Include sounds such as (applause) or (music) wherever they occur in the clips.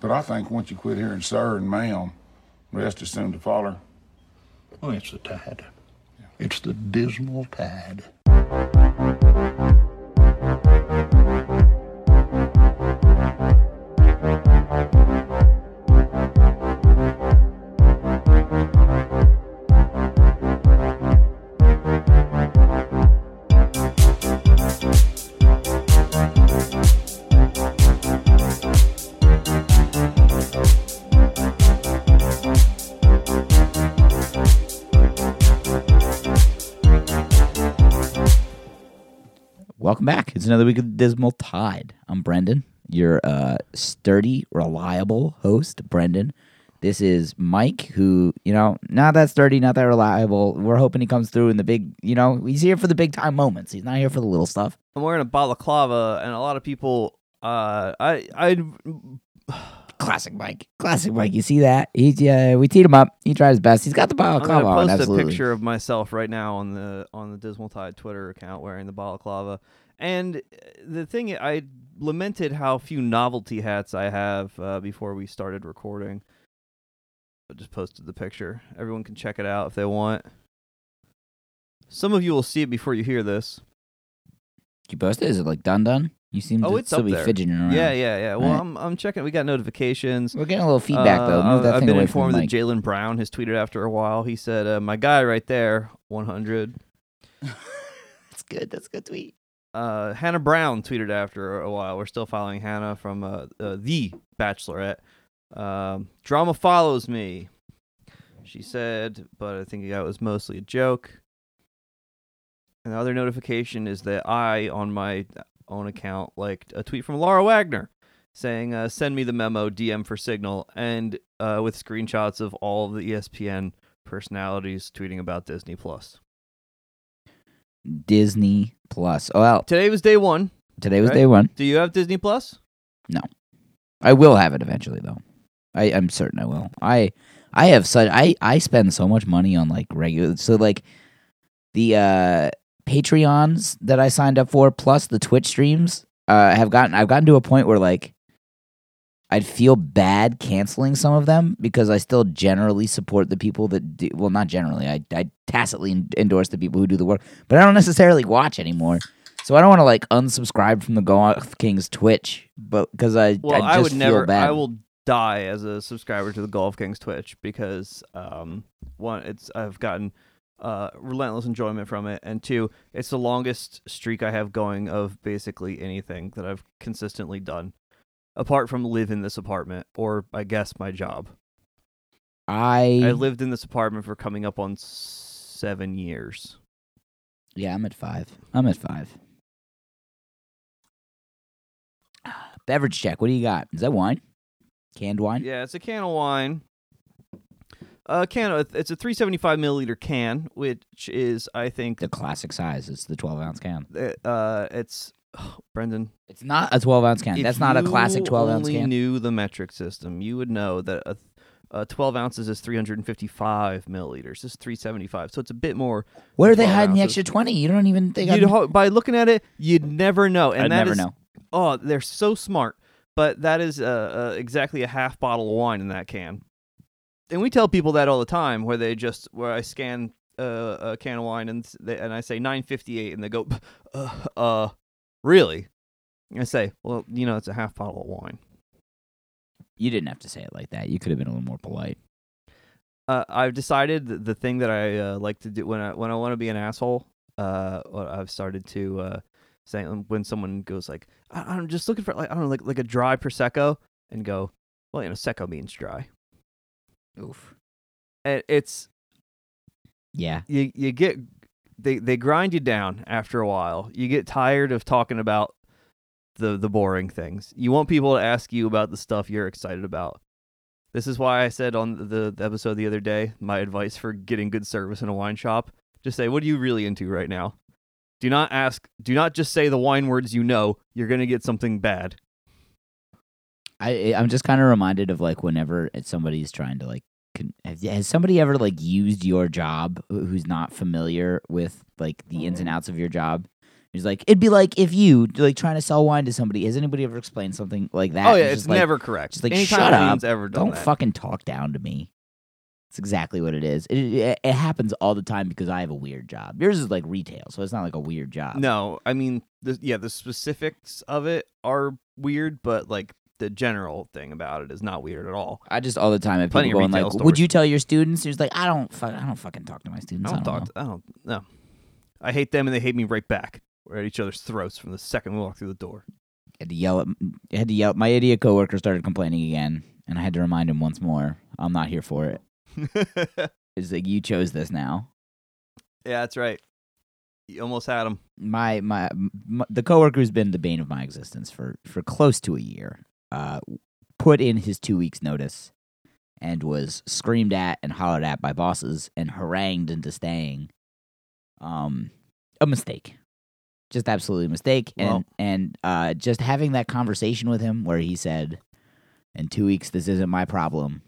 But I think once you quit hearing sir and ma'am, rest is soon to follow. Oh, it's the tide. It's the dismal tide. Another week of Dismal Tide. I'm Brendan, your uh, sturdy, reliable host, Brendan. This is Mike, who, you know, not that sturdy, not that reliable. We're hoping he comes through in the big, you know, he's here for the big time moments. He's not here for the little stuff. I'm wearing a balaclava, and a lot of people, uh, I, I, (sighs) Classic Mike. Classic Mike. You see that? He's, yeah, we teed him up. He tried his best. He's got the balaclava I'm gonna on, post a absolutely. picture of myself right now on the on the Dismal Tide Twitter account wearing the balaclava. And uh, the thing I lamented how few novelty hats I have uh, before we started recording. I just posted the picture. Everyone can check it out if they want. Some of you will see it before you hear this. You posted? Is it like done done? You seem Oh, to it's still be there. fidgeting around. Yeah, yeah, yeah. Well, Alright. I'm I'm checking. We got notifications. We're getting a little feedback though. Uh, Move that I've been informed that. Jaylen Brown has tweeted after a while. He said, uh, "My guy right there, 100." (laughs) That's good. That's a good tweet. Uh, Hannah Brown tweeted after a while. We're still following Hannah from uh, uh, the Bachelorette. Um, Drama follows me. She said, but I think that was mostly a joke. And the other notification is that I, on my own account, liked a tweet from Laura Wagner saying, uh, "Send me the memo, DM for Signal," and uh, with screenshots of all the ESPN personalities tweeting about Disney Plus. Disney Plus. Oh well, Today was day one. today was Right. day one. Do you have Disney Plus? No. I will have it eventually though. I, I'm certain I will. I I have such I, I spend so much money on like regular so like the uh Patreons that I signed up for plus the Twitch streams uh have gotten I've gotten to a point where like I'd feel bad canceling some of them because I still generally support the people that do well not generally I I tacitly endorse the people who do the work but I don't necessarily watch anymore. So I don't want to like unsubscribe from the Golf Kings Twitch, but because I Well, I, I, would feel never. bad. I will die as a subscriber to the Golf Kings Twitch because um, one, it's I've gotten uh, relentless enjoyment from it, and two, it's the longest streak I have going of basically anything that I've consistently done, apart from live in this apartment or I guess my job. I, I lived in this apartment for coming up on seven years. yeah, I'm at five. I'm at five. (sighs) Beverage check. What do you got? Is that wine? Canned wine? Yeah, it's a can of wine. A can of it's a 375 milliliter can, which is I think The classic size. It's the 12 ounce can. uh, it's (sighs) Brendan. It's not a 12 ounce can. That's not a classic 12 ounce can. Knew the metric system, you would know that a, a 12 ounces is 355 milliliters. This is 375, so it's a bit more. Where are they 12 hiding the extra 20? You don't even think You'd ho- by looking at it, you'd never know, and I'd that never is- know. Oh, they're so smart, but that is uh, uh, exactly a half bottle of wine in that can. And we tell people that all the time, where they just where I scan uh, a can of wine and they, and I say 958, and they go, (laughs) uh, uh really? I say, well, you know, it's a half bottle of wine. You didn't have to say it like that. You could have been a little more polite. Uh, I've decided that the thing that I uh, like to do when I when I want to be an asshole, uh, I've started to uh, say when someone goes like, I, I'm just looking for like I don't know like like a dry prosecco, and go, well, you know, secco means dry. Oof. And it's Yeah. you you get they they grind you down after a while. You get tired of talking about the the boring things. You want people to ask you about the stuff you're excited about. This is why I said on the, the episode the other day, my advice for getting good service in a wine shop, just say, "What are you really into right now?" Do not ask, do not just say the wine words you know. You're going to get something bad. I I'm just kind of reminded of like whenever somebody's trying to like con- has, somebody ever like used your job who's not familiar with like the ins and mm-hmm. outs of your job He's like, it'd be like if you like trying to sell wine to somebody. Has anybody ever explained something like that? oh yeah, It's it's just like, never correct. just like, Anytime shut up. ever done Don't that. fucking talk down to me. It's exactly what it is. It, it, it happens all the time because I have a weird job. Yours is like retail, so it's not like a weird job. No, I mean, the, yeah, the specifics of it are weird, but like the general thing about it is not weird at all. I just all the time Plenty people of going like, "Would stores. you tell your students?" He's like, "I don't, fu- I don't fucking talk to my students. I don't talk. know." To, I don't. No, I hate them and they hate me right back. We're at each other's throats from the second we walk through the door. had to yell at I had to yell. My idiot coworker started complaining again, and I had to remind him once more. I'm not here for it. (laughs) It's like you chose this now. yeah, that's right. You almost had him. My my, m the coworker who's been the bane of my existence for for close to a year. Uh, put in his two weeks notice, and was screamed at and hollered at by bosses and harangued into staying. Um, a mistake. Just absolutely a mistake, and and uh, just having that conversation with him where he said, "In two weeks, this isn't my problem."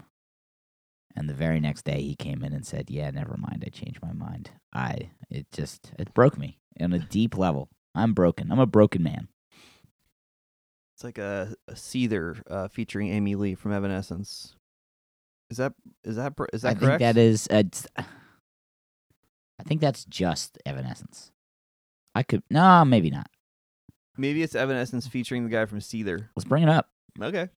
And the very next day, he came in and said, "Yeah, never mind. I changed my mind. I it just it broke me on a deep level. I'm broken. I'm a broken man." It's like a, a Seether uh, featuring Amy Lee from Evanescence. Is that is that is that I correct? think that is. Uh, I think that's just Evanescence. I could no, maybe not. Maybe it's Evanescence featuring the guy from Seether. Let's bring it up. Okay.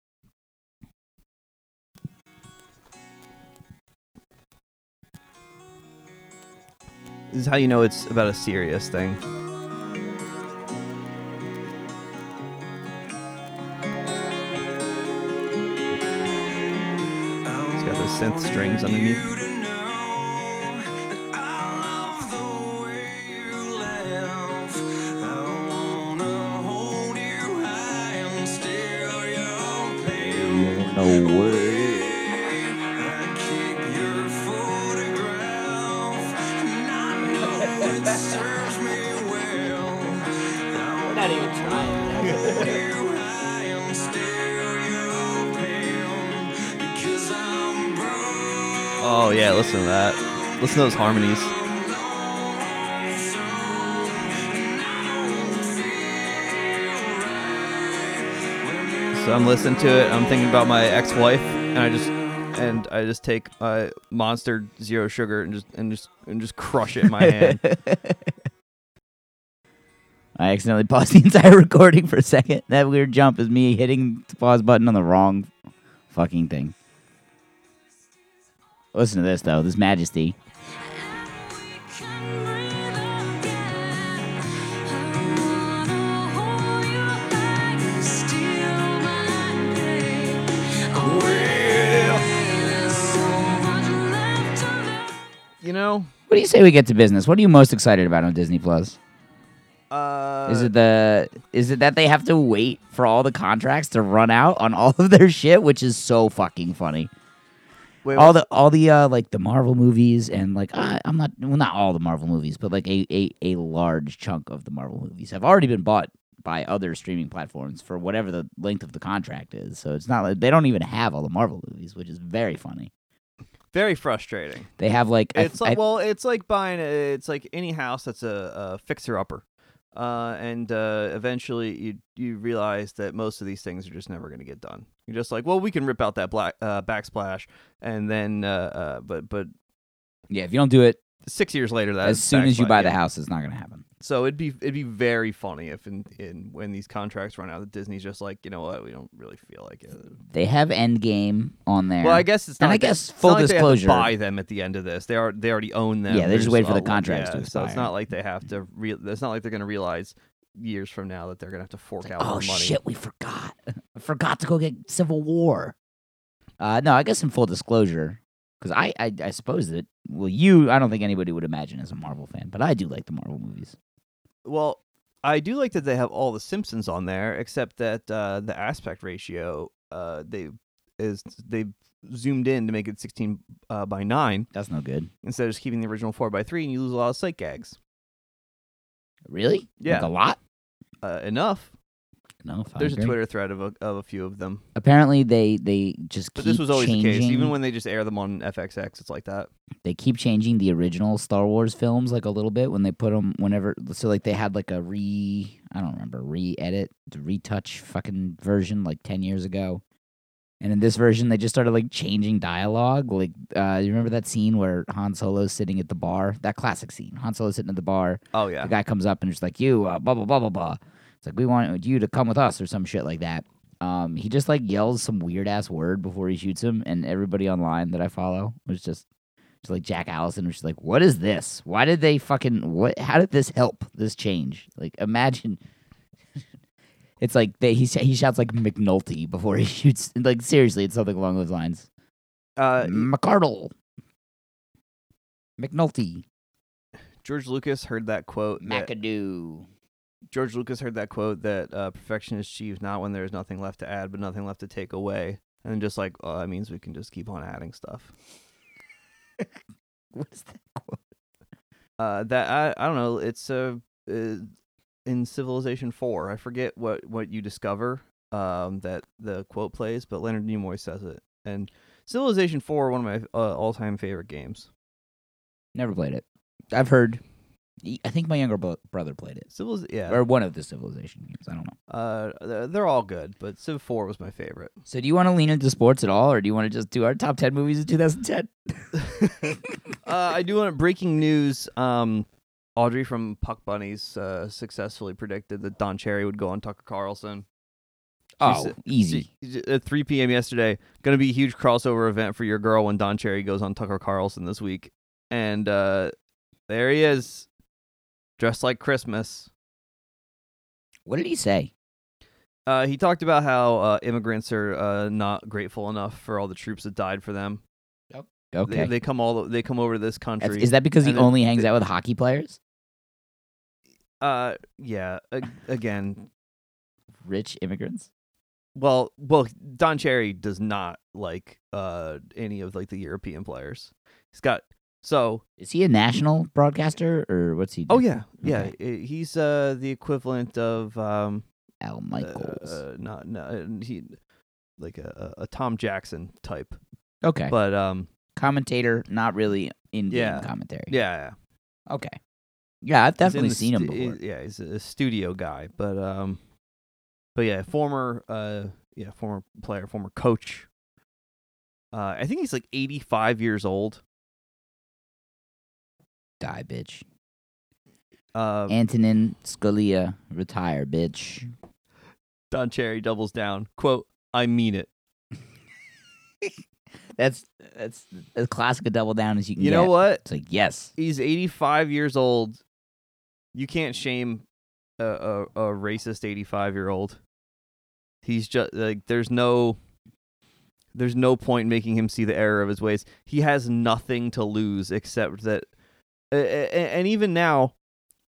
This is how you know it's about a serious thing. Synth strings underneath. Listen to those harmonies. So I'm listening to it. I'm thinking about my ex-wife, and I just and I just take uh, Monster Zero Sugar and just and just and just crush it in my hand. (laughs) I accidentally paused the entire (laughs) recording for a second. That weird jump is me hitting the pause button on the wrong fucking thing. Listen to this though, this majesty. You know, What do you say we get to business? What are you most excited about on Disney Plus? uh, Is it the is it that they have to wait for all the contracts to run out on all of their shit, which is so fucking funny. Wait, all the all the uh like the Marvel movies and like I, I'm not well not all the Marvel movies, but like a, a a large chunk of the Marvel movies have already been bought by other streaming platforms for whatever the length of the contract is. So it's not like they don't even have all the Marvel movies, which is very funny. very frustrating. They have like I- It's like I- well, it's like buying a, it's like any house that's a, a fixer upper, uh, and uh, eventually you you realize that most of these things are just never going to get done. You're just like, well, we can rip out that black uh, backsplash, and then uh, uh, but but yeah, if you don't do it six years later, that as soon as you buy the house, it's not gonna happen. So it'd be it'd be very funny if in, in when these contracts run out, that Disney's just like, you know what, we don't really feel like it. They have Endgame on there. Well, I guess it's not. And I like they- guess it's full not like they to disclosure- buy them at the end of this. They are they already own them. Yeah, they just wait for the contracts to yeah, So it's not like they have to. Re- it's not like they're going to realize years from now that they're going to have to fork out oh more money. shit, we forgot. I forgot to go get Civil War. Uh, no, I guess in full disclosure, because I, I I suppose that well, you I don't think anybody would imagine as a Marvel fan, but I do like the Marvel movies. Well, I do like that they have all the Simpsons on there, except that uh, the aspect ratio uh, they is they zoomed in to make it 16 uh, by 9 That's no good. instead of just keeping the original 4 by 3 and you lose a lot of sight gags. Really? Yeah. like a lot. Uh, enough. enough. I There's a. Twitter thread of a, of a few of them. Apparently, they they just But this was always changing. the case. Even when they just air them on FXX, it's like that. they keep changing the original Star Wars films like a little bit when they put them whenever. So like they had like a re I don't remember re edit the retouch fucking version like ten years ago, and in this version they just started like changing dialogue. Like uh, you remember that scene where Han Solo's sitting at the bar? That classic scene. Han Solo's sitting at the bar. Oh yeah. The guy comes up and just like you uh, blah blah blah blah blah. It's like we want you to come with us or some shit like that. Um, he just like yells some weird ass word before he shoots him, and everybody online that I follow was just, just like Jack Allison was just like, "What is this? Why did they fucking what? How did this help? This change? Like, imagine." It's like they, he he shouts like McNulty before he (laughs) shoots. Like seriously, it's something along those lines. Uh, McCardle, McNulty, George Lucas heard that quote. that- McAdoo. George Lucas heard that quote that uh, perfection is achieved not when there is nothing left to add, but nothing left to take away. And just like, oh, that means we can just keep on adding stuff. (laughs) What's that quote? Uh, that I I don't know. It's uh, uh in Civilization Four. I forget what what you discover. Um, that the quote plays, but Leonard Nimoy says it. And Civilization Four, one of my uh, all time favorite games. Never played it. I've heard. I think my younger bro- brother played it, Civiliz- yeah. or one of the Civilization games. I don't know. Uh, they're- all good, but Civ Four was my favorite. So, do you want to lean into sports at all, or do you want to just do our top ten movies of 2010? (laughs) uh, I do want breaking news. Um, Audrey from Puck Bunnies uh, successfully predicted that Don Cherry would go on Tucker Carlson. Oh, easy. She- At 3 p.m. yesterday, going to be a huge crossover event for your girl when Don Cherry goes on Tucker Carlson this week. And uh, there he is, dressed like Christmas. What did he say? Uh, he talked about how uh, immigrants are uh, not grateful enough for all the troops that died for them. Okay, They, they come all they come over to this That's- country. is that because he only hangs they- out with hockey players? uh, yeah. a- again, Rich immigrants. Well, well, Don Cherry does not like uh any of like the European players. He's got so. Is he a national broadcaster, or what's he? Do? Oh yeah, yeah. Okay. i- He's uh the equivalent of um Al uh, Michaels. uh, not no he like a, a a Tom Jackson type, okay, but um commentator, not really in game Yeah. commentary. yeah, Okay. Yeah, I've definitely seen him before. Yeah, he's a studio guy, but um, but yeah, former uh, yeah, former player, former coach. Uh, I think he's like eighty five years old. Die, bitch. Uh, Antonin Scalia, retire, bitch. Don Cherry doubles down. Quote, I mean it. (laughs) That's that's as classic a double down as you can You get. know what? It's like yes, He's 85 years old. You can't shame a, a, a racist 85 year old. He's just like, there's no. There's no point in making him see the error of his ways. He has nothing to lose except that, uh, and even now,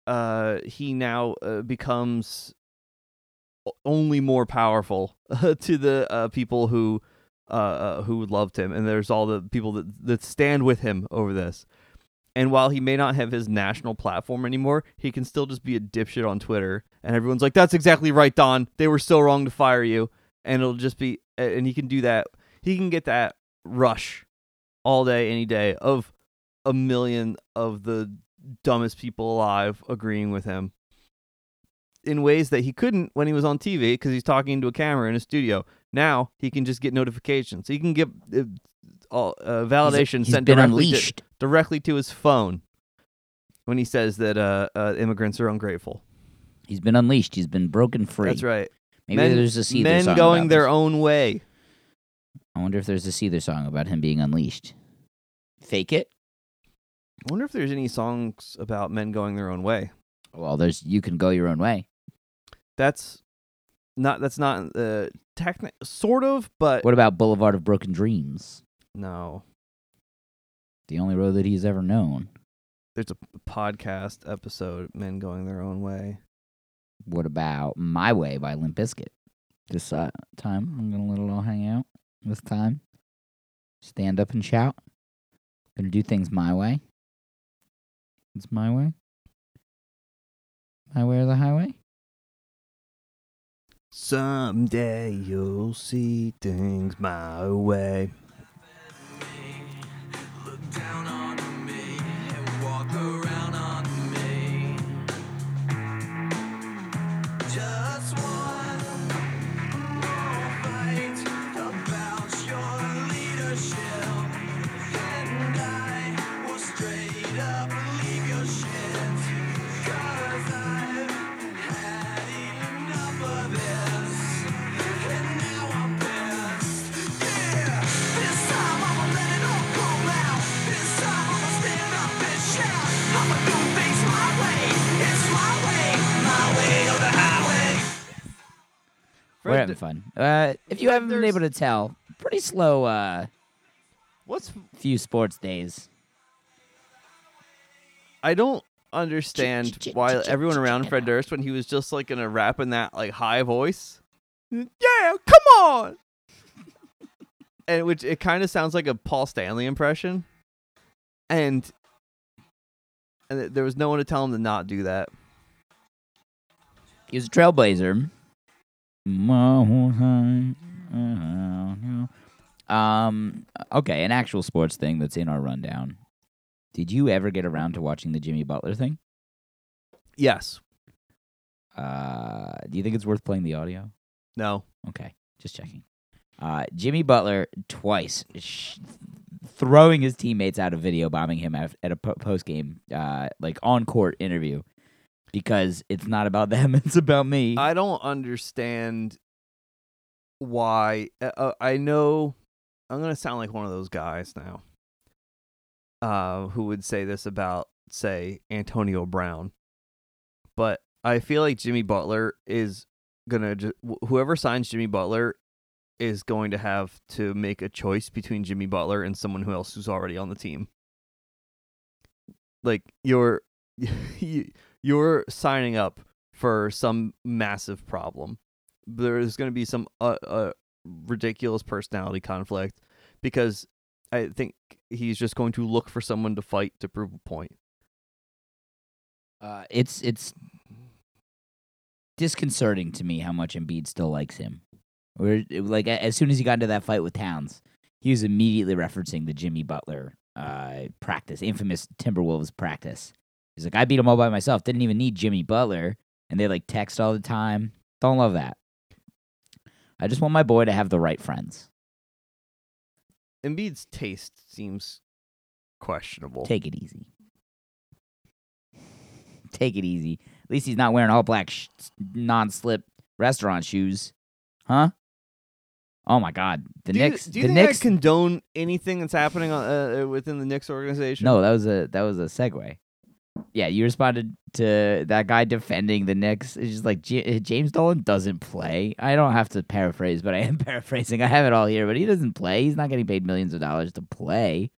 uh, he now uh, becomes only more powerful (laughs) to the uh, people who uh, uh, who loved him, and there's all the people that that stand with him over this. And while he may not have his national platform anymore, he can still just be a dipshit on Twitter, and everyone's like, "That's exactly right, Don. They were so wrong to fire you." And it'll just be, and he can do that. He can get that rush all day, any day of a million of the dumbest people alive agreeing with him in ways that he couldn't when he was on TV because he's talking to a camera in a studio. Now he can just get notifications. He can get uh, all, uh, validation he's sent directly to, directly to his phone when he says that uh, uh, immigrants are ungrateful. He's been unleashed. He's been broken free. That's right. Maybe men, there's a Seether men song going their this. own way. I wonder if there's a Seether song about him being unleashed. Fake it. I wonder if there's any songs about men going their own way. Well, there's you can go your own way. That's not. That's not uh, techni- Sort of, but What about Boulevard of Broken Dreams? no. The only road that he's ever known. There's a podcast episode, men going their own way. What about My Way by Limp Bizkit? This uh, time, I'm gonna let it all hang out. This time, stand up and shout. Gonna do things my way. It's my way. My way or the highway. Someday you'll see things my way. We're Fred, having fun. Uh, if you haven't been able to tell, pretty slow uh, what's few sports days. I don't understand ch- ch- why everyone around Fred. Durst when he was just like gonna rap in that like high voice. Yeah, come on. and which it kind of sounds like a Paul Stanley impression. And and there was no one to tell him to not do that. He was a trailblazer. Um. Okay, an actual sports thing that's in our rundown. Did you ever get around to watching the Jimmy Butler thing? Yes. Uh, do you think it's worth playing the audio? No. Okay, just checking. Uh, Jimmy Butler twice sh- throwing his teammates out of video bombing him at, at a po- post game, uh, like on court interview, because it's not about (laughs) them; it's about me. I don't understand why. Uh, uh, I know I'm gonna sound like one of those guys now, uh, who would say this about, say, Antonio Brown, but I feel like Jimmy Butler is gonna whoever signs Jimmy Butler is going to have to make a choice between Jimmy Butler and someone who else who's already on the team. Like you're (laughs) you- you're signing up for some massive problem. There's going to be some uh, uh, ridiculous personality conflict because I think he's just going to look for someone to fight to prove a point. Uh, it's it's disconcerting to me how much Embiid still likes him. Where like as soon as he got into that fight with Towns, he was immediately referencing the Jimmy Butler uh, practice, infamous Timberwolves practice. He's like, I beat him all by myself. Didn't even need Jimmy Butler, and they like text all the time. Don't love that. I just want my boy to have the right friends. Embiid's taste seems questionable. Take it easy. Take it easy. At least he's not wearing all black sh- non-slip restaurant shoes, huh? Oh my God, the do Knicks. You, do you the think Knicks. I condone anything that's happening on, uh, uh, within the Knicks organization? no, that was a that was a segue. Yeah, you responded to that guy defending the Knicks. It's just like J- uh, James Dolan doesn't play. I don't have to paraphrase, but I am (laughs) paraphrasing. I have it all here, but he doesn't play. He's not getting paid millions of dollars to play.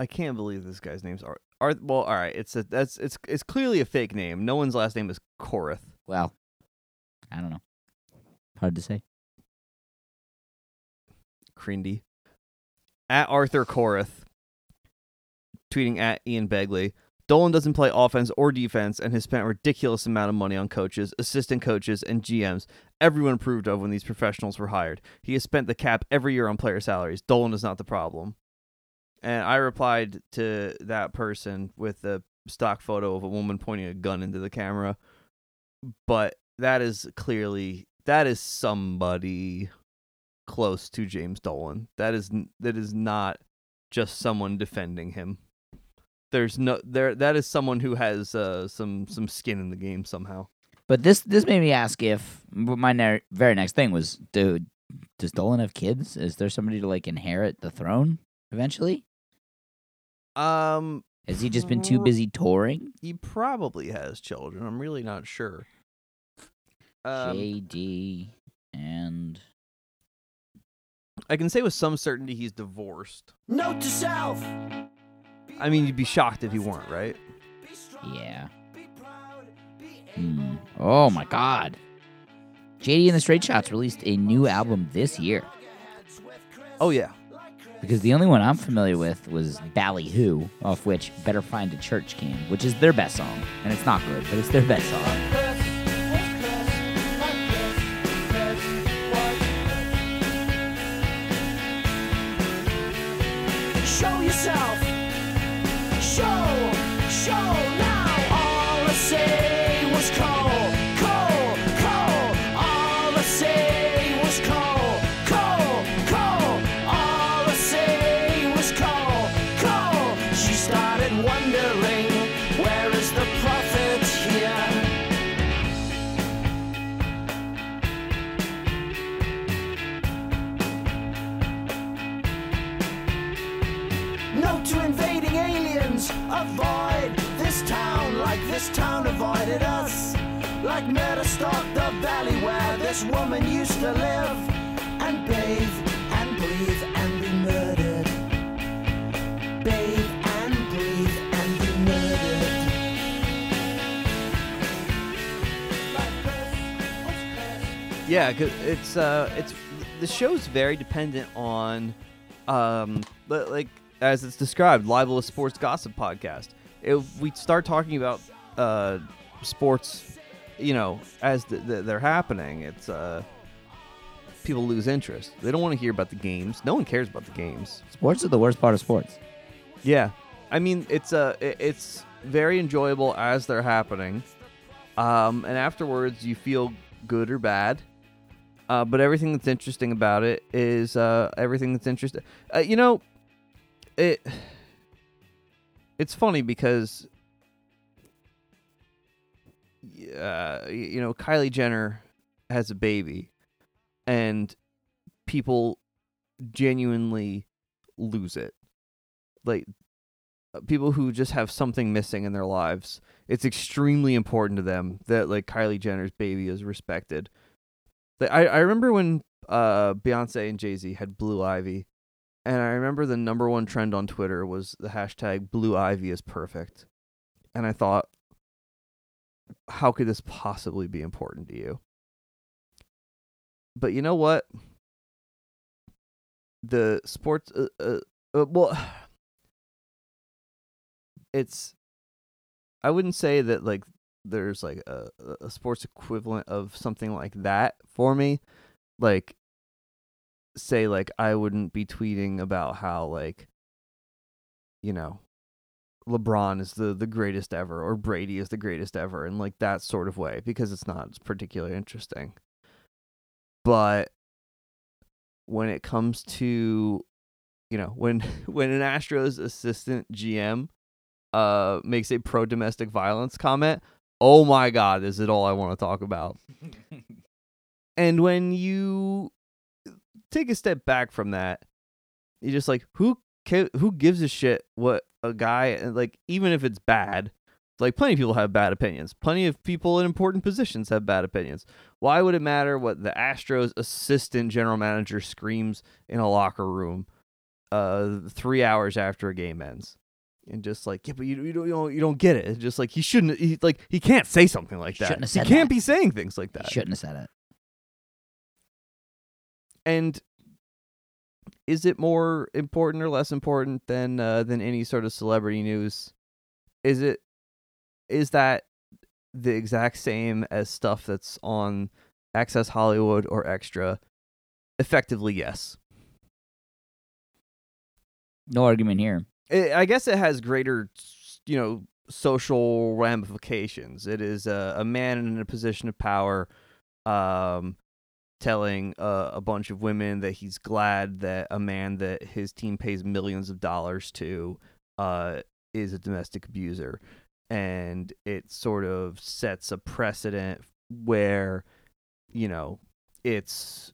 I can't believe this guy's name's Art. Art. Well, all right. It's a that's it's it's clearly a fake name. No one's last name is Corith. Well, I don't know. Hard to say. Crindy. At Arthur Korath. Tweeting at Ian Begley. Dolan doesn't play offense or defense and has spent a ridiculous amount of money on coaches, assistant coaches, and GMs. Everyone approved of when these professionals were hired. He has spent the cap every year on player salaries. Dolan is not the problem. And I replied to that person with a stock photo of a woman pointing a gun into the camera. But that is clearly that is somebody close to James Dolan. That is that is not just someone defending him. There's no there that is someone who has uh, some some skin in the game somehow. But this this made me ask if my ne- very next thing was do does Dolan have kids? Is there somebody to like inherit the throne eventually? Um Has he just been too busy touring? he probably has children. I'm really not sure. Um, JD and I can say with some certainty he's divorced. Note to self. I mean, you'd be shocked if he weren't, right? yeah. Hmm. Oh my God. JD and the Straight Shots released a new album this year Oh yeah. because the only one I'm familiar with was Ballyhoo, off which Better Find a Church came, which is their best song, and it's not good, but it's their best song. This woman used to live and bathe and breathe and be murdered. Bathe and breathe and be murdered. Yeah, 'cause it's uh, it's the show's very dependent on, um, li- like as it's described, libelous sports gossip podcast. If we start talking about uh, sports, you know, as th- th- they're happening, it's uh, people lose interest. They don't want to hear about the games. No one cares about the games. Sports are the worst part of sports. Yeah, I mean it's uh it's very enjoyable as they're happening, um, and afterwards you feel good or bad. Uh, but everything that's interesting about it is uh, everything that's interesting. Uh, you know, it. It's funny because, uh, you know, Kylie Jenner has a baby, and people genuinely lose it. Like uh, people who just have something missing in their lives it's extremely important to them that like kylie jenner's baby is respected. Like, i, I remember when uh beyonce and jay-z had blue ivy and i remember the number one trend on twitter was the hashtag blue ivy is perfect. And i thought how could this possibly be important to you? But you know what? The sports uh, uh, uh, well (sighs) it's i wouldn't say that like there's like a, a sports equivalent of something like that for me. Like say like i wouldn't be tweeting about how like you know lebron is the the greatest ever or brady is the greatest ever in like that sort of way because it's not particularly interesting but when it comes to you know when (laughs) when an Astros assistant GM uh makes a pro domestic violence comment, oh my god, is it all I want to talk about. (laughs) and when you take a step back from that, you're just like who ca- who gives a shit what a guy and like even if it's bad, like plenty of people have bad opinions. Plenty of people in important positions have bad opinions. Why would it matter what the Astros assistant general manager screams in a locker room uh 3 hours after a game ends? And just like, yeah, but you, you don't you don't you don't get it. It's just like he shouldn't he, like he can't say something like that. Shouldn't have he can't that. be saying things like that. shouldn't have said it. And is it more important or less important than uh, than any sort of celebrity news? Is it is that the exact same as stuff that's on Access Hollywood or Extra? Effectively, yes. No argument here. I I guess it has greater, you know, social ramifications. It is a, a man in a position of power, um, telling uh, a bunch of women that he's glad that a man that his team pays millions of dollars to, uh, is a domestic abuser, and it sort of sets a precedent where, you know, it's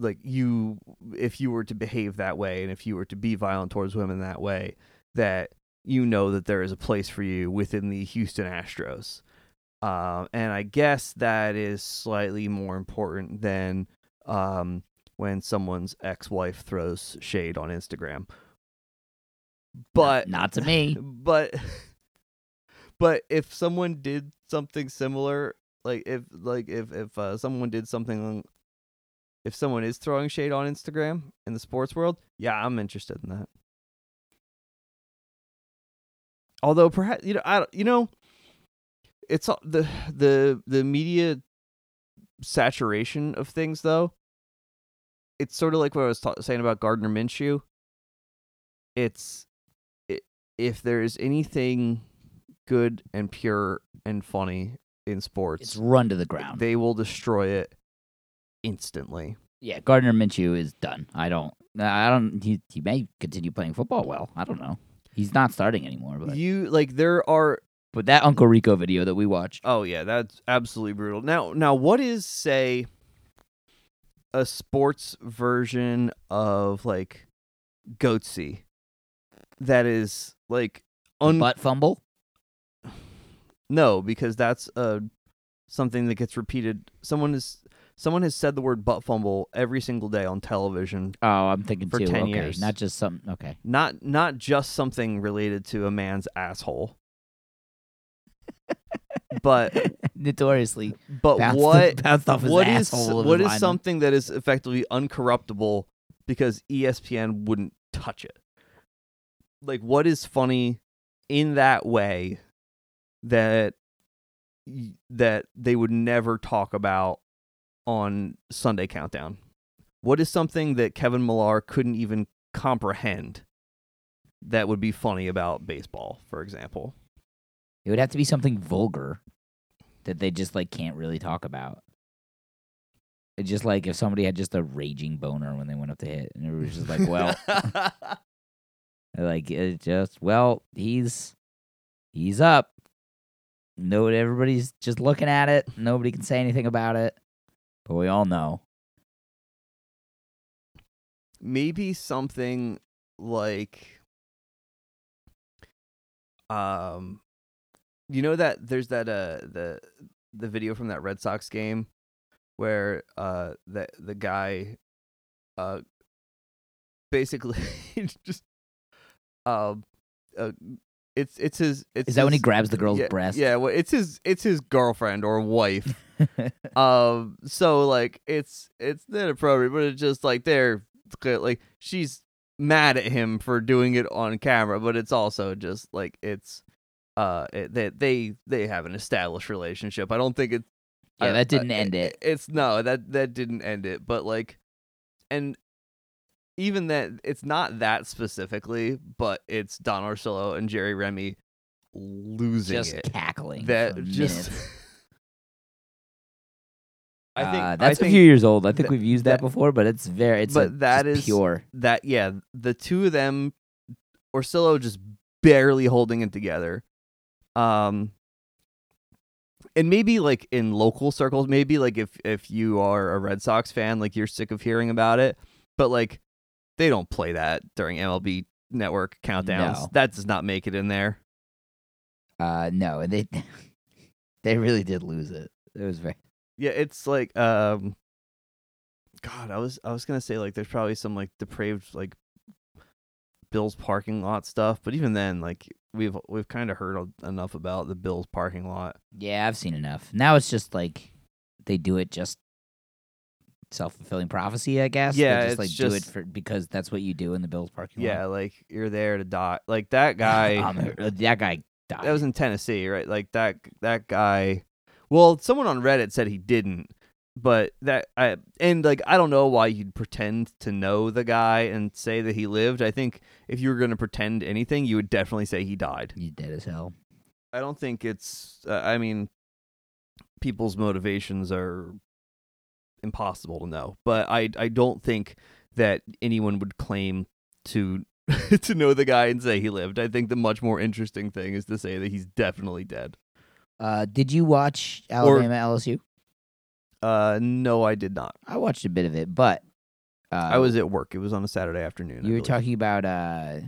like you if you were to behave that way and if you were to be violent towards women that way that you know that there is a place for you within the Houston Astros. Um, and I guess that is slightly more important than um, when someone's ex-wife throws shade on Instagram. But not to me. (laughs) but but if someone did something similar like if like if if uh, someone did something if someone is throwing shade on Instagram in the sports world, yeah, I'm interested in that. Although perhaps you know I don't- you know it's all- the the the media saturation of things though. It's sort of like what I was ta- saying about Gardner Minshew. it's i if there is anything good and pure and funny in sports, It's run to the ground. they will destroy it instantly. yeah, Gardner Minshew is done. I don't. I don't. He he may continue playing football well. I don't know. He's not starting anymore. But You like there are but that Uncle Rico video that we watched. Oh yeah, that's absolutely brutal. Now now what is say a sports version of like Goatse that is like un butt fumble. no, because that's uh something that gets repeated. Someone is someone has said the word butt fumble every single day on television. Oh, I'm thinking For too. 10 okay, years. not just some. Okay, Not not just something related to a man's asshole. But (laughs) notoriously. but bounced- what bounced off his what is what is something that is effectively uncorruptible because ESPN wouldn't touch it? Like what is funny in that way that that they would never talk about on Sunday Countdown? What is something that Kevin Millar couldn't even comprehend that would be funny about baseball, for example? It would have to be something vulgar that they just like can't really talk about. It's just like if somebody had just a raging boner when they went up to hit, and it was just like, well, (laughs) like it just well, he's he's up. No, everybody's just looking at it. Nobody can say anything about it, but we all know. maybe something like um you know that there's that uh the the video from that Red Sox game where uh the the guy uh basically (laughs) just um uh, it's it's his it's Is that when he grabs the girl's yeah, breast? Yeah, well it's his it's his girlfriend or wife (laughs) um so like it's it's inappropriate but it's just like they're like she's mad at him for doing it on camera but it's also just like it's uh that they they they have an established relationship i don't think it Yeah, I- that didn't I- end it. it's no that that didn't end it but like and even that it's not that specifically but it's don orsillo and jerry remy losing just it cackling. that just. (laughs) I think Uh, I that's think a few years old. I think that- we've used that, that- before, but it's very it's but a, that just is pure. that yeah the two of them Orsillo just barely holding it together um and maybe like in local circles maybe like if if you are a Red Sox fan like you're sick of hearing about it but like they don't play that during MLB network countdowns No. that does not make it in there Uh, no, and they (laughs) they really did lose it. It was very yeah it's like um god i was i was gonna say like there's probably some like depraved like bill's parking lot stuff but even then like we've we've kind of heard enough about the bill's parking lot yeah. I've seen enough. Now it's just like they do it just self fulfilling prophecy. I guess. They Yeah, just like it's do it for because that's what you do in the Bills parking lot. yeah like you're there to die like that (laughs) guy Um, that guy died. that was in tennessee right like that that guy well someone on reddit said he didn't but that I and like I don't know why you'd pretend to know the guy and say that he lived. I think if you were going to pretend anything, you would definitely say he died. He's dead as hell. I don't think it's. Uh, I mean, people's motivations are impossible to know, but I I don't think that anyone would claim to (laughs) to know the guy and say he lived. I think the much more interesting thing is to say that he's definitely dead. Uh, did you watch Alabama LSU? Uh, no, I did not. I watched a bit of it, but uh, I was at work. It was on a Saturday afternoon. I You were believe. talking about uh,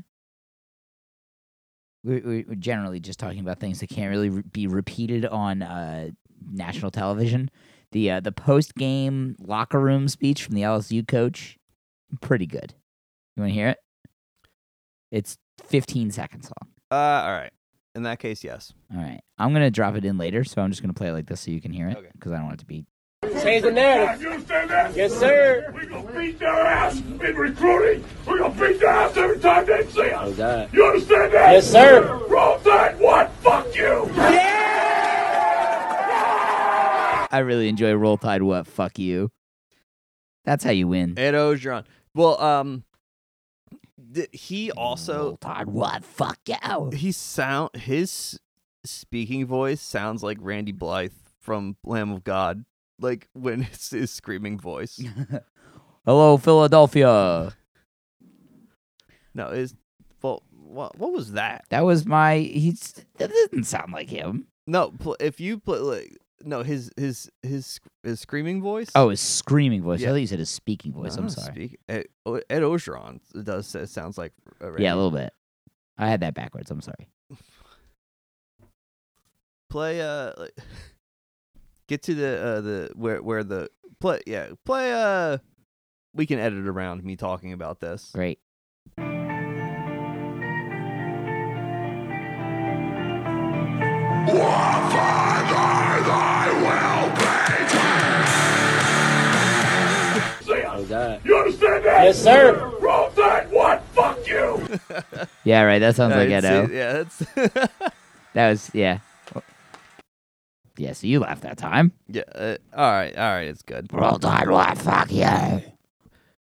we we- we're generally just talking about things that can't really re- be repeated on uh national television. The uh, the post game locker room speech from the LSU coach, pretty good. You want to hear it? It's 15 seconds long. Uh, all right. In that case, yes. All right, I'm gonna drop it in later, so I'm just gonna play it like this so you can hear it Okay. because I don't want it to be. Change the narrative. You understand that? Yes, sir. We gonna beat their ass in recruiting. We're gonna beat their ass every time they see us. that? You understand that? Yes, sir. Roll Tide, what? Fuck you. Yeah! I really enjoy Roll Tide. What? Fuck you. That's how you win. Ed Orgeron. Well, um, th- he also Roll Tide, what? Fuck you. he sound his speaking voice sounds like Randy Blythe from Lamb of God, like when (laughs) it's his screaming voice. (laughs) Hello, Philadelphia. no, is well, what what was that? That was my. He's. That doesn't sound like him. No, pl- if you play like no his his his his screaming voice. Oh, his screaming voice. Yeah. I thought you said his speaking voice. No, I'm sorry. Speak, Ed, O- Ed Orgeron does it sounds like uh, Yeah, a little bit. I had that backwards. I'm sorry. play uh like, (laughs) get to the uh the where where the play yeah play uh we can edit around me talking about this Great. God. You understand that? Yes, sir. Roll Tide, what? Fuck you! (laughs) Yeah, right. That sounds like it's- Edo. yeah that's (laughs) That was yeah. Yeah, so you laughed that time. yeah uh, all right all right it's good Roll Tide, what? Fuck you.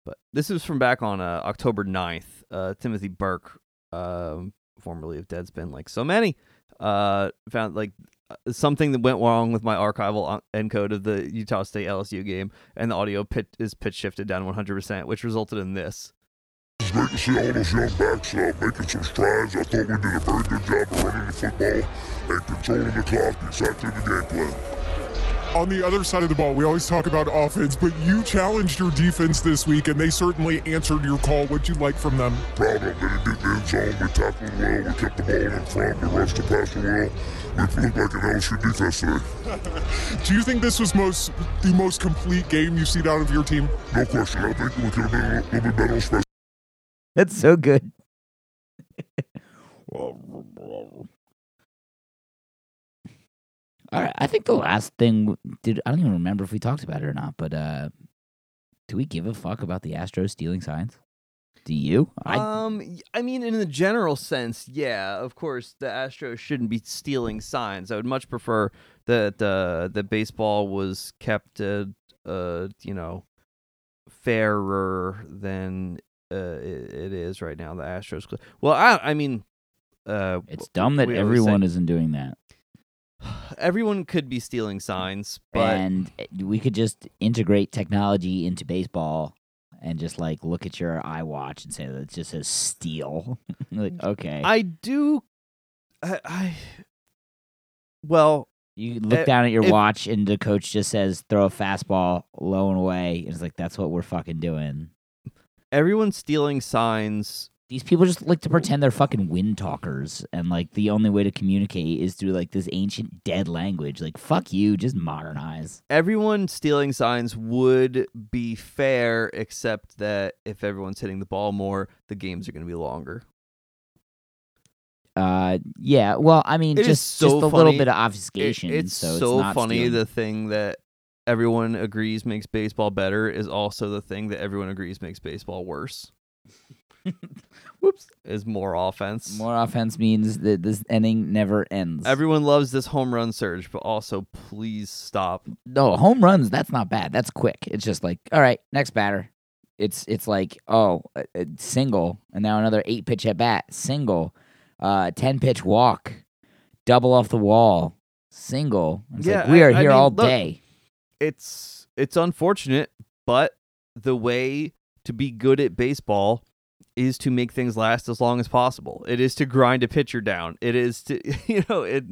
but this is from back on uh, October 9th uh Timothy Burke um formerly of Deadspin like so many uh found like uh, something that went wrong with my archival encode of the Utah State LSU game and the audio pit is pitch shifted down 100% which resulted in this It's great to see all those young backs uh, making some strides. I thought we did a very good job of running the football and controlling the clock exactly the game plan. On the other side of the ball, we always talk about offense, but you challenged your defense this week, and they certainly answered your call. What'd you like from them? Them. They didn't get the end zone. We tackled well. We kept the ball in front. We rushed the passer well. We looked like an LSU defense today. (laughs) Do you think this was most the most complete game you've seen out of your team? No question. I think we could have been a little, little bit better on special. That's so good. All right, I think the last thing, dude, I don't even remember if we talked about it or not, but uh do we give a fuck about the Astros stealing signs? Do you? I Um, y- I mean, in the general sense, yeah. Of course, the Astros shouldn't be stealing signs. I would much prefer that uh, that baseball was kept, uh, uh, you know, fairer than uh, it, it is right now. The Astros. Well, I, I mean, uh, it's dumb that everyone isn't doing that. (sighs) everyone could be stealing signs, but and uh, we could just integrate technology into baseball and just like look at your iWatch and say that it just says steal. (laughs) like, okay. I do. I, I well, You look Uh, down at your if- watch and the coach just says throw a fastball low and away. And it's like that's what we're fucking doing. Everyone's stealing signs These people just like to pretend they're fucking wind talkers and like the only way to communicate is through like this ancient dead language. Like fuck you, just modernize. everyone stealing signs would be fair, except that if everyone's hitting the ball more, the games are going to be longer. Uh yeah, well, I mean It just so just a little bit of It- obfuscation. it's so, so it's not funny. stealing. The thing that everyone agrees makes baseball better is also the thing that everyone agrees makes baseball worse. (laughs) Whoops. Is more offense. More offense means that this inning never ends. Everyone loves this home run surge, but also please stop. no home runs. That's not bad. That's quick. It's just like all right, next batter. It's it's like oh a, a single, and now another eight pitch at bat, single, uh, ten pitch walk, double off the wall, single. It's Yeah, like we are I here mean, all look, day. It's it's unfortunate, but the way to be good at baseball is to make things last as long as possible. It is to grind a pitcher down. It is to (laughs) you know it.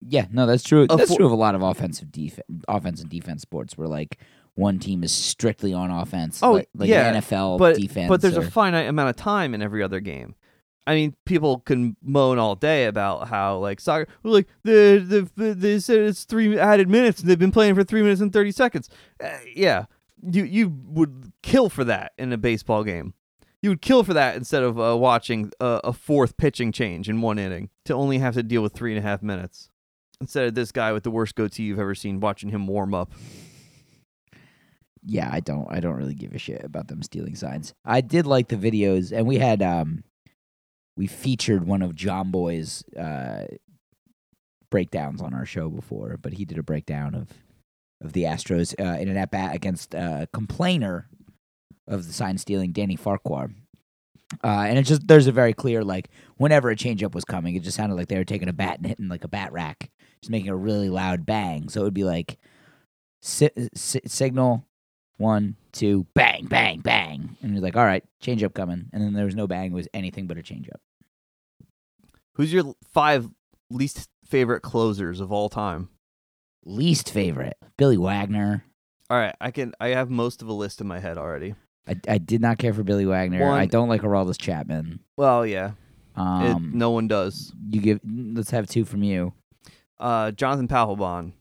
Yeah, no, that's true. That's fo- true of a lot of offensive defense, offense and defense sports, where like one team is strictly on offense. Oh, like, like yeah, NFL but defense. but there's or, a finite amount of time in every other game. I mean, people can moan all day about how like soccer, like the the, the they said it's three added minutes and they've been playing for three minutes and thirty seconds. Uh, yeah, you you would kill for that in a baseball game. You would kill for that instead of uh, watching a fourth pitching change in one inning to only have to deal with three and a half minutes. Instead of this guy with the worst goatee you've ever seen watching him warm up. yeah, I don't I don't really give a shit about them stealing signs. I did like the videos, and we had um we featured one of John Boy's uh breakdowns on our show before, but he did a breakdown of of the Astros uh, in an at bat against uh, complainer of the sign stealing Danny Farquhar. Uh, and it's just there's a very clear like whenever a changeup was coming, it just sounded like they were taking a bat and hitting like a bat rack, just making a really loud bang. So it would be like si- si- signal one, two, bang, bang, bang, and you're like, all right, changeup coming, and then there was no bang, it was anything but a changeup. Who's your five least favorite closers of all time? Least favorite, Billy Wagner. All right, I can. I have most of a list in my head already. I, I did not care for Billy Wagner. I don't like Aroldis Chapman. Well, yeah, it, Um, no one does. you give. Let's have two from you. Uh, Jonathan Papelbon,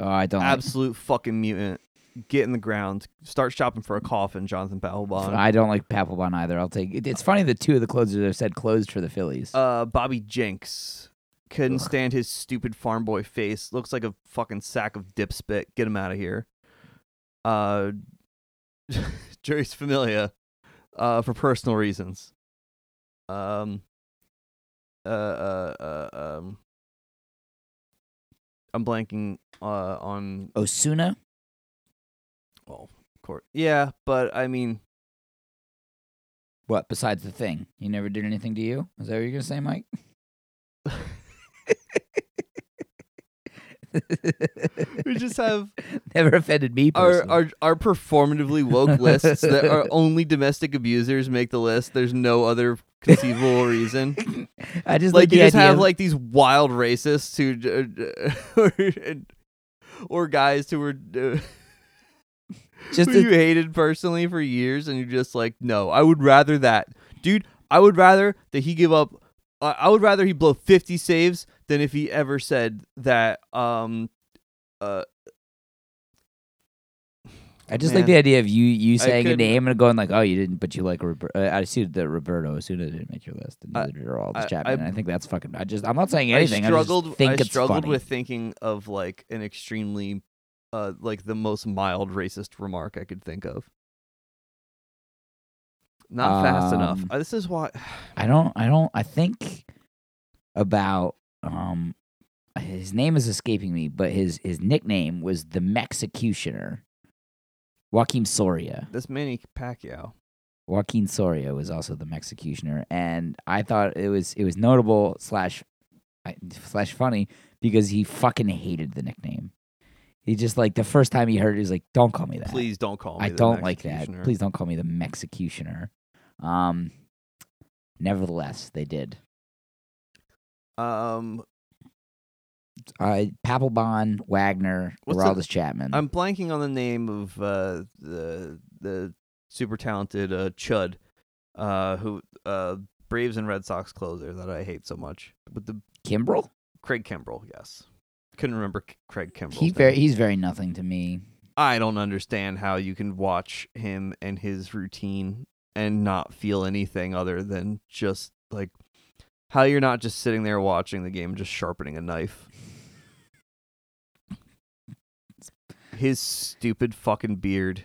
Oh, I don't. like- absolute fucking mutant. Get in the ground. Start shopping for a coffin, Jonathan Papelbon. I don't like Papelbon either. I'll take. it- It's funny that two of the closers have said closed for the Phillies. Uh, Bobby Jenks. Couldn't Ugh. stand his stupid farm boy face. Looks like a fucking sack of dip spit. Get him out of here. Uh, (laughs) Jeurys Familia, uh, for personal reasons. Um, uh, uh, uh, um, I'm blanking uh on Osuna. Well, court. Yeah, but I mean, What besides the thing? He never did anything to you. Is that what you're gonna say, Mike? (laughs) we just have (laughs) never offended me. our, Personally. our our performatively woke (laughs) lists that are only domestic abusers make the list. There's no other conceivable reason. I just like like you just idea have of- like these wild racists who, or, or guys who were uh, (laughs) just who you hated personally for years, and you're just like, no, I would rather that, dude. I would rather that he give up. I I would rather he blow 50 saves than if he ever said that. Um, uh, I just man. like the idea of you you saying a name and going like, oh, you didn't, but you like Robert. Uh, I assumed that Roberto Osuna didn't make your list, and I- neither did all I- this Chapman. I- and I think that's fucking. I just, I'm not saying anything. I I, struggled. I it's struggled funny. with thinking of like an extremely, uh, like the most mild racist remark I could think of. Not fast enough. Um, Uh, This is why. (sighs) I don't. I don't. I think about um, his name is escaping me, but his his nickname was the Mexicutioner. Joaquin Soria. This Manny Pacquiao. Joaquin Soria was also the Mexicutioner, and I thought it was it was notable slash I- slash funny because he fucking hated the nickname. He just like the first time he heard it, he was like, "Don't call me that. Please don't call me. I don't like that. Please don't call me the executioner." Um, nevertheless, they did. Um, Uh, Papelbon, Wagner, What's Chapman. I'm blanking on the name of uh the the super talented uh Chud, uh who uh Braves and Red Sox closer that I hate so much. With the Kimbrel. Craig Kimbrel, yes. Couldn't remember Craig Kimbrel. He very he's very nothing to me. I don't understand how you can watch him and his routine and not feel anything other than just like how you're not just sitting there watching the game, just sharpening a knife. His stupid fucking beard.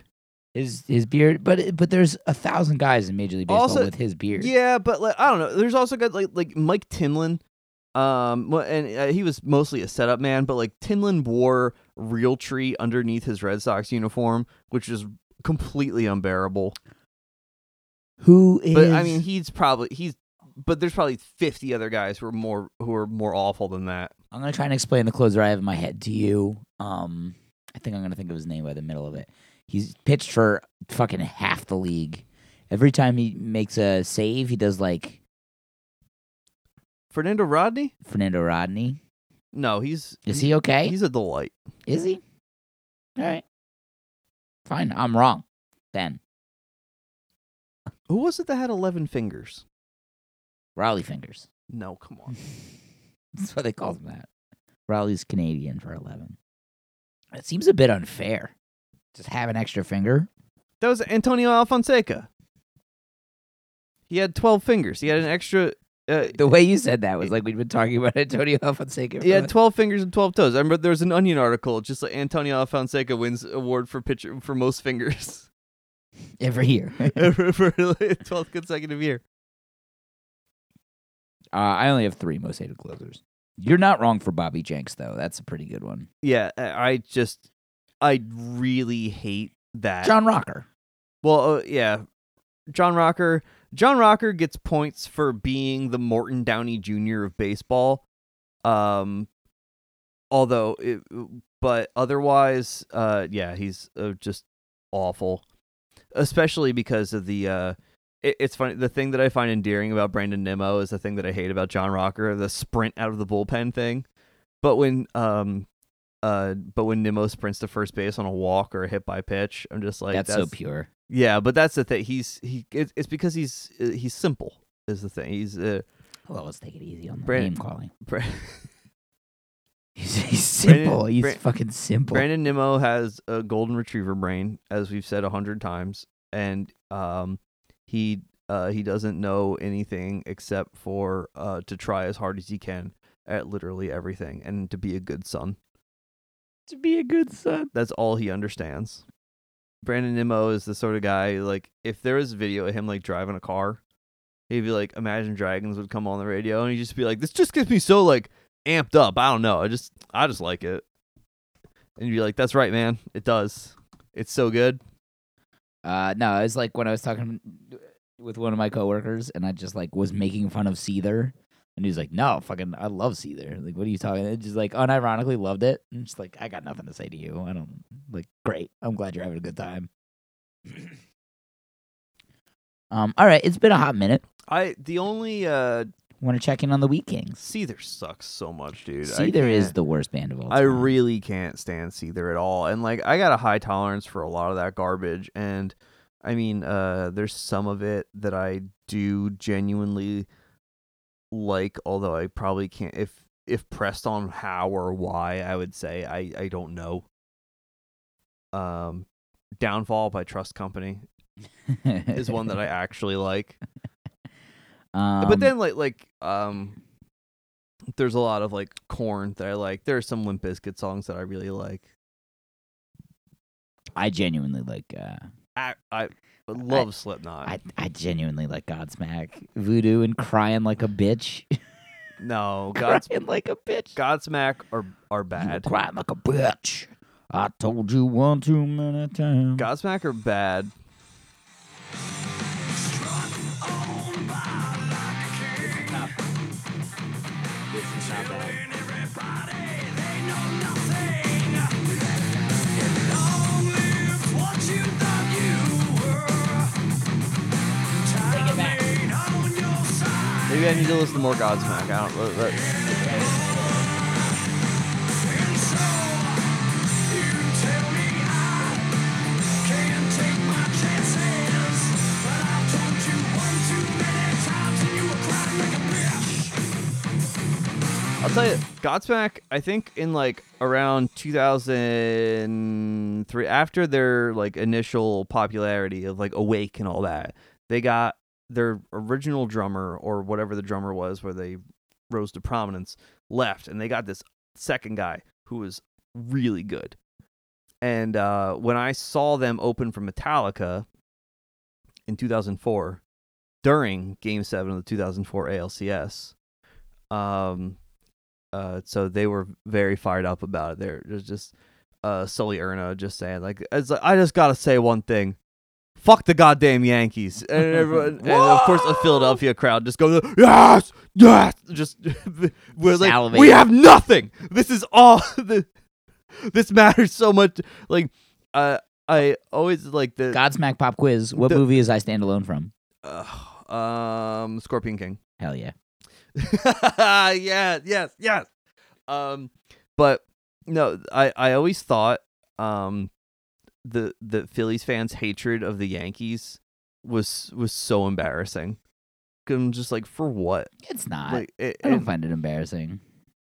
His his beard, but but there's a thousand guys in Major League Baseball Also- with his beard. Yeah, but like, I don't know. There's also got like like Mike Timlin. Um, well, and uh, he was mostly a setup man, but like Timlin wore Realtree underneath his Red Sox uniform, which is completely unbearable. Who is? But I mean, he's probably he's. But there's probably 50 other guys who are more who are more awful than that. I'm gonna try and explain the closer I have in my head to you. Um, I think I'm gonna think of his name by the middle of it. He's pitched for fucking half the league. Every time he makes a save, he does like Fernando Rodney? Fernando Rodney. No, he's Is he okay? He's a delight. Is he? All right. Fine. I'm wrong. Then Who was it that had 11 fingers? Rollie Fingers. No, come on. (laughs) That's why they called him that. Rollie's Canadian for eleven. It seems a bit unfair. Just have an extra finger. That was Antonio Alfonseca. He had 12 fingers. He had an extra uh, The way you said that was like we'd been talking about (laughs) Antonio Alfonseca. He had 12 fingers and 12 toes. I remember there was an Onion article just like Antonio Alfonseca wins award for pitcher for most fingers (laughs) every year. (laughs) uh, for, 12th consecutive year. Uh, I only have three most hated closers. You're not wrong for Bobby Jenks though. That's a pretty good one. Yeah, I I just I really hate that. John Rocker. Well, uh, yeah, John Rocker. John Rocker gets points for being the Morton Downey Jr. of baseball. Um, although, it, but otherwise, uh, yeah, he's uh, just awful. Especially because of the. Uh, it, it's funny. The thing that I find endearing about Brandon Nimmo is the thing that I hate about John Rocker, the sprint out of the bullpen thing. But when um, uh, but when Nimmo sprints to first base on a walk or a hit by pitch, I'm just like that's, so pure. Yeah, but that's the thing. He's he. It's, it's because he's uh, he's simple. Is the thing. He's uh, Well, let's take it easy on the Brandon- name calling. (laughs) Bra- (laughs) He's, he's simple. Brandon- he's fucking simple. Brandon Nimmo has a golden retriever brain, as we've said a hundred times, and um, he uh he doesn't know anything except for uh to try as hard as he can at literally everything and to be a good son. to be a good son. That's all he understands. Brandon Nimmo is the sort of guy like if there was video of him like driving a car, he'd be like Imagine Dragons would come on the radio and he'd just be like, This just gets me so like amped up. I don't know. I just I just like it. And you'd be like, That's right, man. It does. It's so good. Uh, no, it's like when I was talking with one of my coworkers, and I just like was making fun of Seether, and he's like, "No, fucking, I love Seether. Like, what are you talking?" And just like unironically loved it. And just like, I got nothing to say to you. I don't like. Great. I'm glad you're having a good time. (clears throat) um. All right. It's been a hot minute. I the only uh Want to check in on the Wheat Kings? Seether sucks so much, dude. Seether is the worst band of all time. I really can't stand Seether at all. And like I got a high tolerance for a lot of that garbage and I mean uh there's some of it that I do genuinely like although I probably can't if if pressed on how or why I would say I I don't know. Um Downfall by Trust Company (laughs) is one that I actually like. (laughs) um, but then like like um there's a lot of like corn that I like. There are some Limp Bizkit songs that I really like. I genuinely like. uh I I love Slipknot. I I genuinely like Godsmack, Voodoo, and crying like a bitch. (laughs) no, (laughs) God's crying like a bitch. Godsmack are are You bad. crying like a bitch. I told you one too many times. Godsmack are bad. Maybe I need to listen to more Godsmack. I don't. Let- I'll tell you, Godsmack. I think in like around 2003, after their like initial popularity of like Awake and all that, they got their original drummer or whatever the drummer was, where they rose to prominence, left, and they got this second guy who was really good. And uh, when I saw them open for Metallica in 2004, during Game Seven of the 2004 ALCS, um, uh, so they were very fired up about it. They're just, just uh, Sully Erna just saying like, like, I just gotta say one thing. Fuck the goddamn Yankees, (laughs) and everyone, and of course a Philadelphia crowd just goes, yes, yes, just (laughs) we're like, we have nothing. This is all. (laughs) The, this matters so much. Like, uh, I always like the Godsmack pop quiz. What The- movie is I Stand Alone from? uh, um Scorpion King. Hell yeah. yeah, yes, yes. Um, but no, I I always thought um the the Phillies fans' hatred of the Yankees was was so embarrassing. I'm just like, for what? It's not. Like, it, I don't find it embarrassing.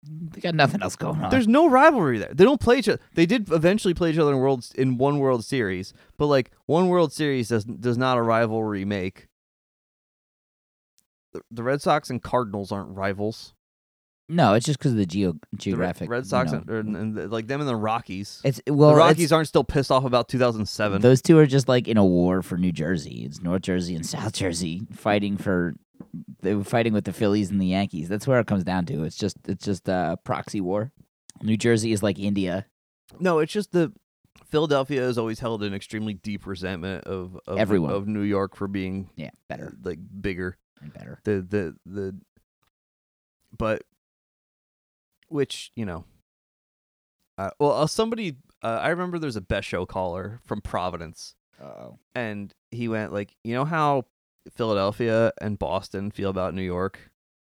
They got nothing else going on. there's no rivalry there. They don't play each other. They did eventually play each other in worlds in one World Series, but like one World Series does does not a rivalry make. The, the Red Sox and Cardinals aren't rivals. No, it's just because of the geo The Red- geographic. Red you Sox know. and, and, and the- like them and the Rockies. It's well, the Rockies it's- aren't still pissed off about 2007. Those two are just like in a war for New Jersey. It's North Jersey and South Jersey fighting for they were fighting with the Phillies and the Yankees. That's where it comes down to. It's just it's just a proxy war. New Jersey is like India. no, it's just the Philadelphia has always held an extremely deep resentment of, of Everyone. of New York for being Yeah, better like bigger. and better. The the the but which, you know, uh, well, uh, somebody uh, I remember there's a best show caller from Providence Oh, and he went like, "You know how Philadelphia and Boston feel about New York?"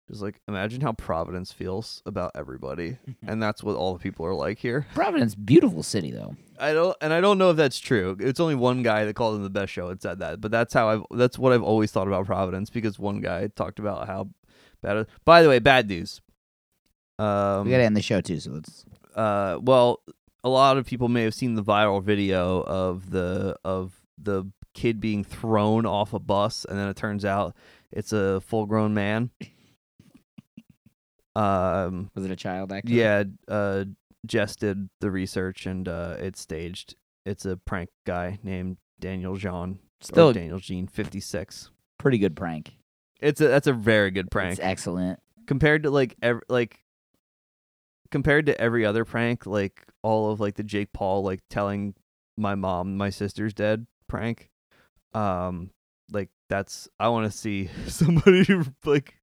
Just like imagine how Providence feels about everybody, (laughs) and that's what all the people are like here. Providence, beautiful city though. I don't, and I don't know if that's true. It's only one guy that called him the best show and said that, but that's how I've, that's what I've always thought about Providence because one guy talked about how bad. By the way, bad news. Um, we gotta end the show too, so let's. uh, well, a lot of people may have seen the viral video of the of the kid being thrown off a bus, and then it turns out it's a full grown man. (laughs) Um, Was it a child actor? yeah, uh, Jess did the research, and uh, it's staged. It's a prank guy named Daniel Jean. Still or Daniel Jean, fifty six. pretty good prank. It's a that's a very good prank It's excellent. compared to like ev- like compared to every other prank like all of like the Jake Paul like telling my mom my sister's dead prank um like that's I want to see (laughs) somebody like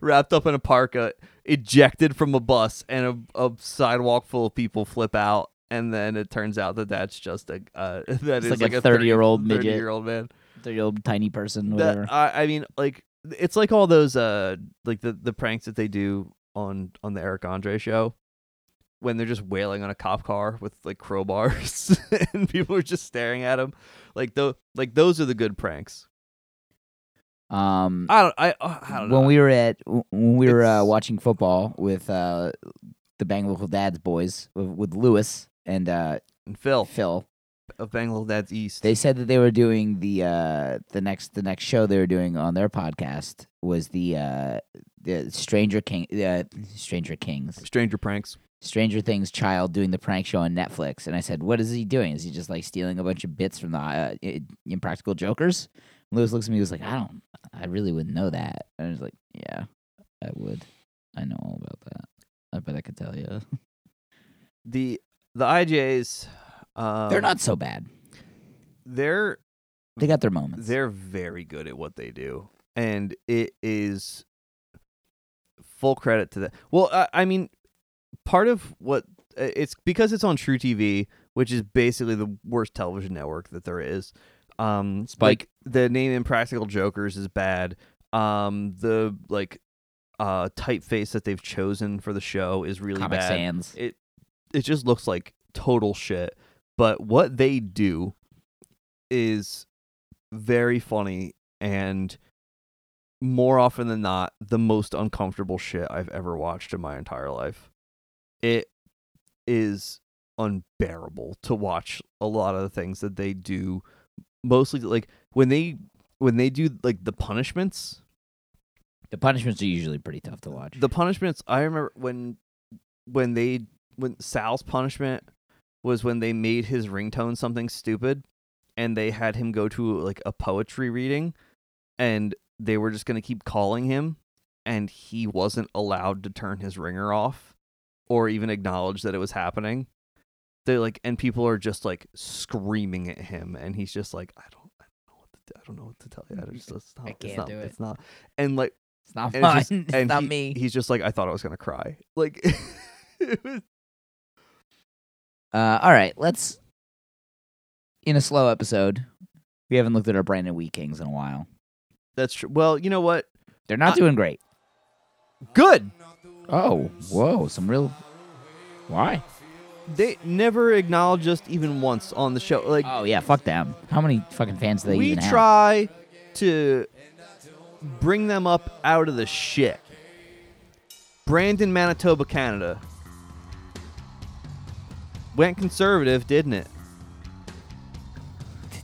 wrapped up in a parka ejected from a bus and a, a sidewalk full of people flip out and then it turns out that that's just a uh, (laughs) that It's is like a a 30-year-old 30 year old man Thirty year old tiny person, that whatever. I, I mean like it's like all those uh like the the pranks that they do on on the Eric Andre show when they're just wailing on a cop car with like crowbars (laughs) and people are just staring at them like the like those are the good pranks. Um, I don't I uh, I don't know. when we were at when we were uh, watching football with uh, the Bang Local Dads boys with, with Lewis and uh, and Phil. Phil, of Bangle Dad's East they said that they were doing the uh, the next the next show they were doing on their podcast was the uh, the Stranger King uh, Stranger Kings Stranger Pranks Stranger Things child doing the prank show on Netflix, and I said, "What is he doing? Is he just like stealing a bunch of bits from the uh, Impractical Jokers?" Lewis looks at me, he was like, "I don't, I really wouldn't know that." And I was like, "Yeah, I would. I know all about that. I bet I could tell you. the the IJs um, They're not so bad. they're They got their moments. they're very good at what they do and it is full credit to that well I, I mean part of what uh, it's because it's on truTV which is basically the worst television network that there is um Spike. like the name impractical jokers is bad um the like uh typeface that they've chosen for the show is really Comic bad Sans. it it just looks like total shit. But what they do is very funny and more often than not the most uncomfortable shit I've ever watched in my entire life. It is unbearable to watch a lot of the things that they do mostly like when they when they do like the punishments The punishments are usually pretty tough to watch. the punishments i remember when when they when sal's punishment was when they made his ringtone something stupid and they had him go to like a poetry reading and they were just going to keep calling him and he wasn't allowed to turn his ringer off or even acknowledge that it was happening they like and people are just like screaming at him and he's just like i don't i don't know what to do. i don't know what to tell you i just it's not, I it's can't not do it. it's not and like it's not and mine. it's, just- (laughs) it's not he- me. He's just like, I thought I was gonna cry. Like, (laughs) it was- Uh, all right, let's. In a slow episode, we haven't looked at our Brandon Wheat Kings in a while. that's true. Well, you know what? They're not Uh, doing great. Good. Oh, whoa, some real. Why? They never acknowledge us even once on the show. Like, Oh yeah, fuck them. How many fucking fans do they we even have? try to bring them up out of the shit. Brandon, Manitoba, Canada. Went conservative, didn't it?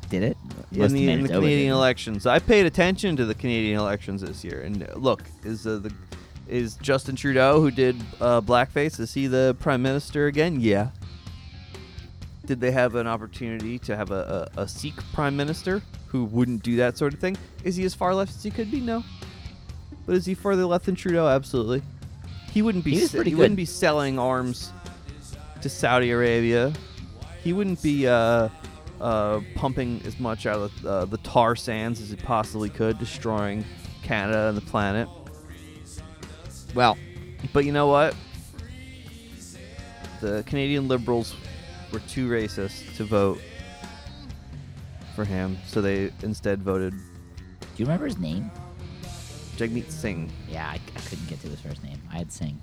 Did it? in the, in the Canadian elections. I paid attention to the Canadian elections this year, and uh, look, is uh, the is Justin Trudeau who did uh, blackface? Is he the prime minister again? Yeah. Did they have an opportunity to have a, a, a Sikh prime minister who wouldn't do that sort of thing? Is he as far left as he could be? No. But is he further left than Trudeau? Absolutely. He wouldn't be. He se- he wouldn't be selling arms to Saudi Arabia. he wouldn't be uh, uh, pumping as much out of uh, the tar sands as he possibly could, destroying Canada and the planet. Well, But you know what? The Canadian Liberals were too racist to vote for him, so they instead voted do you remember his name? Jagmeet Singh. Yeah, I, I couldn't get to his first name. I had Sing.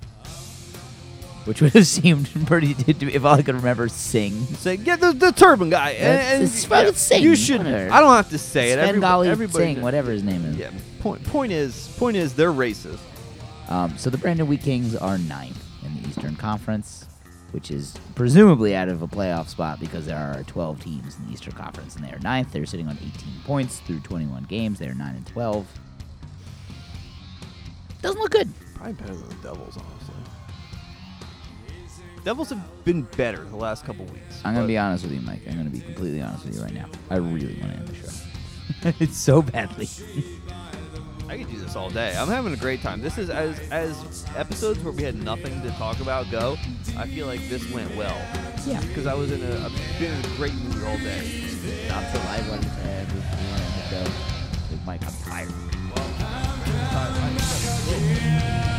Which (laughs) would have seemed pretty. To, if all I could remember Sing. Say, get the, the turban guy. And, and it's fucking Singh, You should. whatever. I don't have to say it. Svengali everybody Sing, whatever his name is. Yeah. Point. Point is. Point is. They're racist. Um, so the Brandon Wheat Kings are ninth in the Eastern Conference, which is presumably out of a playoff spot because there are 12 teams in the Eastern Conference, and they are ninth. They're sitting on 18 points through 21 games. They are 9 and 12. Doesn't look good. Probably better than the Devils, honestly. Devils have been better the last couple weeks. I'm going but- to be honest with you, Mike. I'm going to be completely honest with you right now. I really want to end the show. (laughs) it's so badly. I could do this all day. I'm having a great time. This is as as episodes where we had nothing to talk about go. I feel like this went well yeah. because I was in a I've been in a great mood all day. Not till I want to end the show. With Mike, I'm tired. far